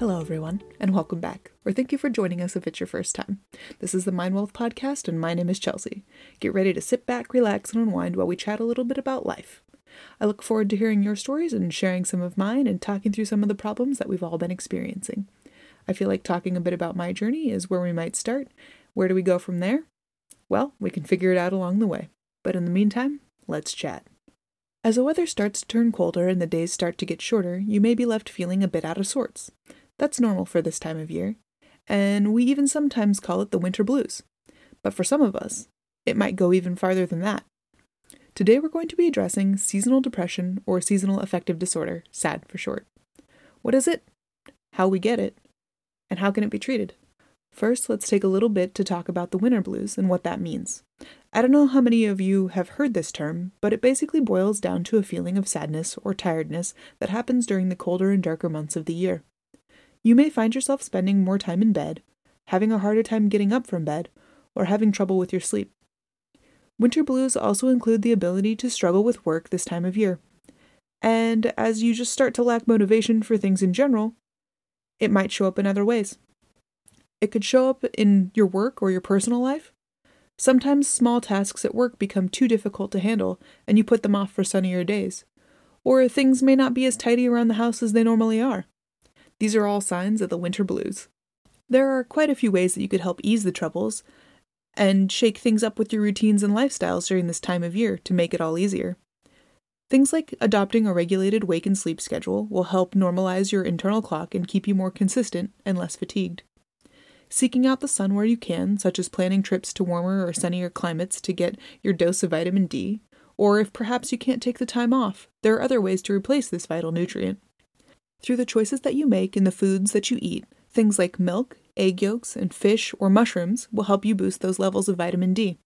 Hello, everyone, and welcome back, or thank you for joining us if it's your first time. This is the Mind Wealth Podcast, and my name is Chelsea. Get ready to sit back, relax, and unwind while we chat a little bit about life. I look forward to hearing your stories and sharing some of mine and talking through some of the problems that we've all been experiencing. I feel like talking a bit about my journey is where we might start. Where do we go from there? Well, we can figure it out along the way. But in the meantime, let's chat. As the weather starts to turn colder and the days start to get shorter, you may be left feeling a bit out of sorts. That's normal for this time of year, and we even sometimes call it the winter blues. But for some of us, it might go even farther than that. Today we're going to be addressing seasonal depression or seasonal affective disorder, SAD for short. What is it? How we get it? And how can it be treated? First, let's take a little bit to talk about the winter blues and what that means. I don't know how many of you have heard this term, but it basically boils down to a feeling of sadness or tiredness that happens during the colder and darker months of the year. You may find yourself spending more time in bed, having a harder time getting up from bed, or having trouble with your sleep. Winter blues also include the ability to struggle with work this time of year. And as you just start to lack motivation for things in general, it might show up in other ways. It could show up in your work or your personal life. Sometimes small tasks at work become too difficult to handle and you put them off for sunnier days. Or things may not be as tidy around the house as they normally are. These are all signs of the winter blues. There are quite a few ways that you could help ease the troubles and shake things up with your routines and lifestyles during this time of year to make it all easier. Things like adopting a regulated wake and sleep schedule will help normalize your internal clock and keep you more consistent and less fatigued. Seeking out the sun where you can, such as planning trips to warmer or sunnier climates to get your dose of vitamin D, or if perhaps you can't take the time off, there are other ways to replace this vital nutrient. Through the choices that you make in the foods that you eat, things like milk, egg yolks, and fish or mushrooms will help you boost those levels of vitamin D.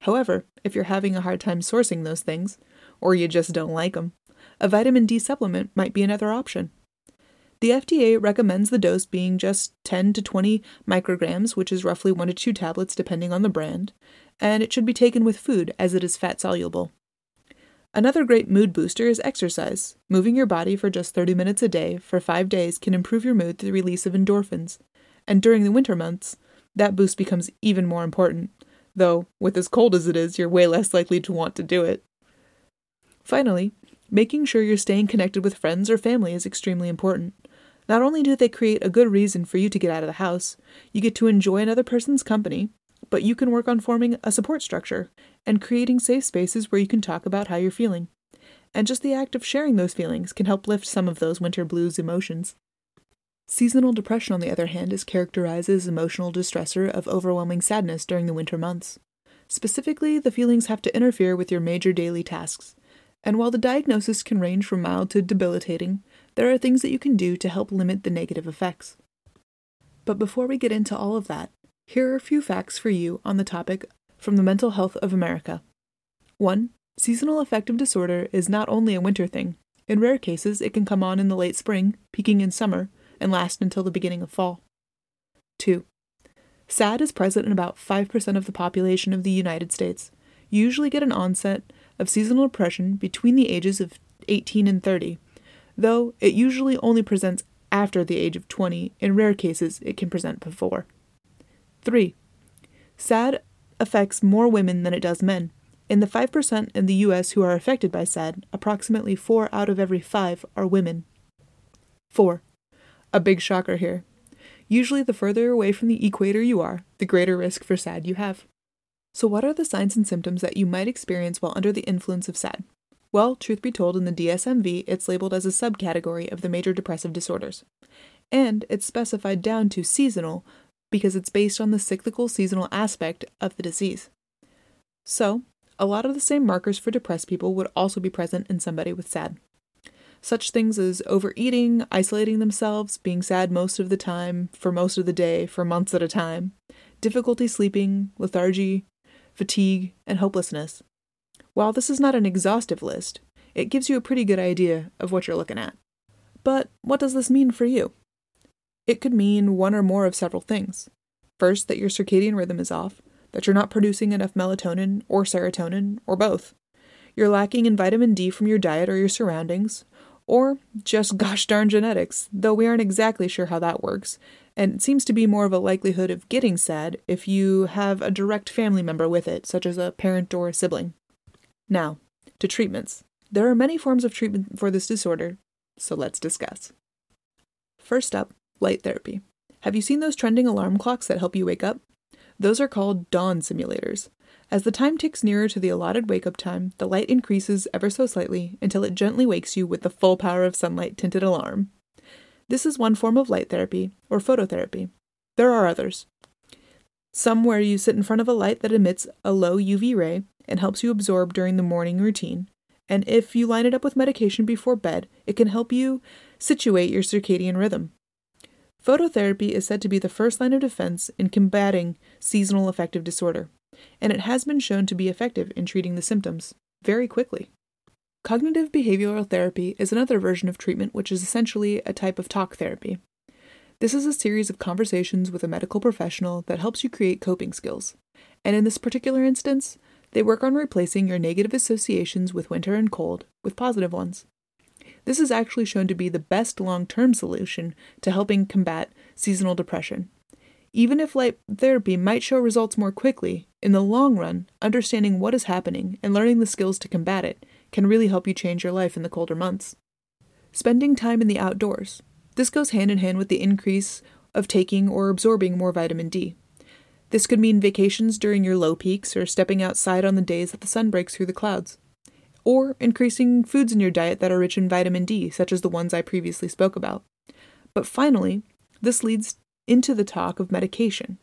However, if you're having a hard time sourcing those things, or you just don't like them, a vitamin D supplement might be another option. The FDA recommends the dose being just 10 to 20 micrograms, which is roughly 1 to 2 tablets depending on the brand, and it should be taken with food as it is fat soluble. Another great mood booster is exercise. Moving your body for just 30 minutes a day for 5 days can improve your mood through the release of endorphins. And during the winter months, that boost becomes even more important, though, with as cold as it is, you're way less likely to want to do it. Finally, making sure you're staying connected with friends or family is extremely important. Not only do they create a good reason for you to get out of the house, you get to enjoy another person's company, but you can work on forming a support structure and creating safe spaces where you can talk about how you're feeling. And just the act of sharing those feelings can help lift some of those winter blues emotions. Seasonal depression, on the other hand, is characterized as emotional distressor of overwhelming sadness during the winter months. Specifically, the feelings have to interfere with your major daily tasks. And while the diagnosis can range from mild to debilitating, there are things that you can do to help limit the negative effects. But before we get into all of that, here are a few facts for you on the topic from the Mental Health of America. 1. Seasonal affective disorder is not only a winter thing. In rare cases, it can come on in the late spring, peaking in summer, and last until the beginning of fall. 2. SAD is present in about 5% of the population of the United States. You usually get an onset of seasonal depression between the ages of 18 and 30, though it usually only presents after the age of 20. In rare cases, it can present before. 3. SAD affects more women than it does men. In the 5% in the US who are affected by SAD, approximately 4 out of every 5 are women. 4. A big shocker here. Usually, the further away from the equator you are, the greater risk for SAD you have. So, what are the signs and symptoms that you might experience while under the influence of SAD? Well, truth be told, in the DSMV, it's labeled as a subcategory of the major depressive disorders. And it's specified down to seasonal, because it's based on the cyclical seasonal aspect of the disease. So, a lot of the same markers for depressed people would also be present in somebody with SAD. Such things as overeating, isolating themselves, being sad most of the time, for most of the day, for months at a time, difficulty sleeping, lethargy, fatigue, and hopelessness. While this is not an exhaustive list, it gives you a pretty good idea of what you're looking at. But what does this mean for you? It could mean one or more of several things. First, that your circadian rhythm is off, that you're not producing enough melatonin or serotonin, or both. You're lacking in vitamin D from your diet or your surroundings, Or just gosh darn genetics, though we aren't exactly sure how that works, and it seems to be more of a likelihood of getting sad if you have a direct family member with it, such as a parent or a sibling. Now, to treatments. There are many forms of treatment for this disorder, so let's discuss. First up, light therapy. Have you seen those trending alarm clocks that help you wake up? Those are called dawn simulators. As the time ticks nearer to the allotted wake up time, the light increases ever so slightly until it gently wakes you with the full power of sunlight tinted alarm. This is one form of light therapy, or phototherapy. There are others. Some where you sit in front of a light that emits a low UV ray and helps you absorb during the morning routine. And if you line it up with medication before bed, it can help you situate your circadian rhythm. Phototherapy is said to be the first line of defense in combating seasonal affective disorder, and it has been shown to be effective in treating the symptoms very quickly. Cognitive behavioral therapy is another version of treatment which is essentially a type of talk therapy. This is a series of conversations with a medical professional that helps you create coping skills. And in this particular instance, they work on replacing your negative associations with winter and cold with positive ones. This is actually shown to be the best long term solution to helping combat seasonal depression. Even if light therapy might show results more quickly, in the long run, understanding what is happening and learning the skills to combat it can really help you change your life in the colder months. Spending time in the outdoors. This goes hand in hand with the increase of taking or absorbing more vitamin D. This could mean vacations during your low peaks or stepping outside on the days that the sun breaks through the clouds or increasing foods in your diet that are rich in vitamin D, such as the ones I previously spoke about. But finally, this leads into the talk of medication.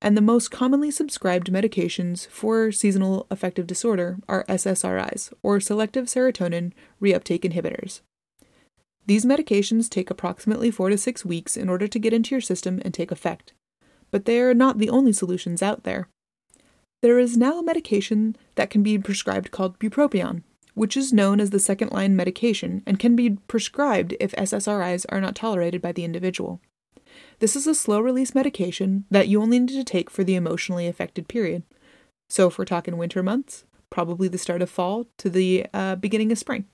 And the most commonly subscribed medications for seasonal affective disorder are SSRIs, or selective serotonin reuptake inhibitors. These medications take approximately four to six weeks in order to get into your system and take effect. But they are not the only solutions out there. There is now a medication that can be prescribed called bupropion, which is known as the second line medication and can be prescribed if SSRIs are not tolerated by the individual. This is a slow release medication that you only need to take for the emotionally affected period. So, if we're talking winter months, probably the start of fall to the uh, beginning of spring.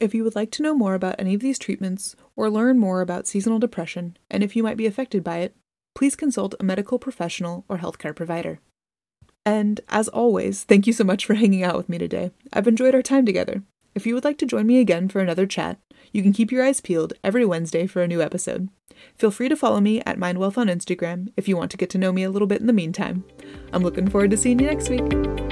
If you would like to know more about any of these treatments or learn more about seasonal depression and if you might be affected by it, please consult a medical professional or healthcare provider. And as always, thank you so much for hanging out with me today. I've enjoyed our time together. If you would like to join me again for another chat, you can keep your eyes peeled every Wednesday for a new episode. Feel free to follow me at MindWealth on Instagram if you want to get to know me a little bit in the meantime. I'm looking forward to seeing you next week.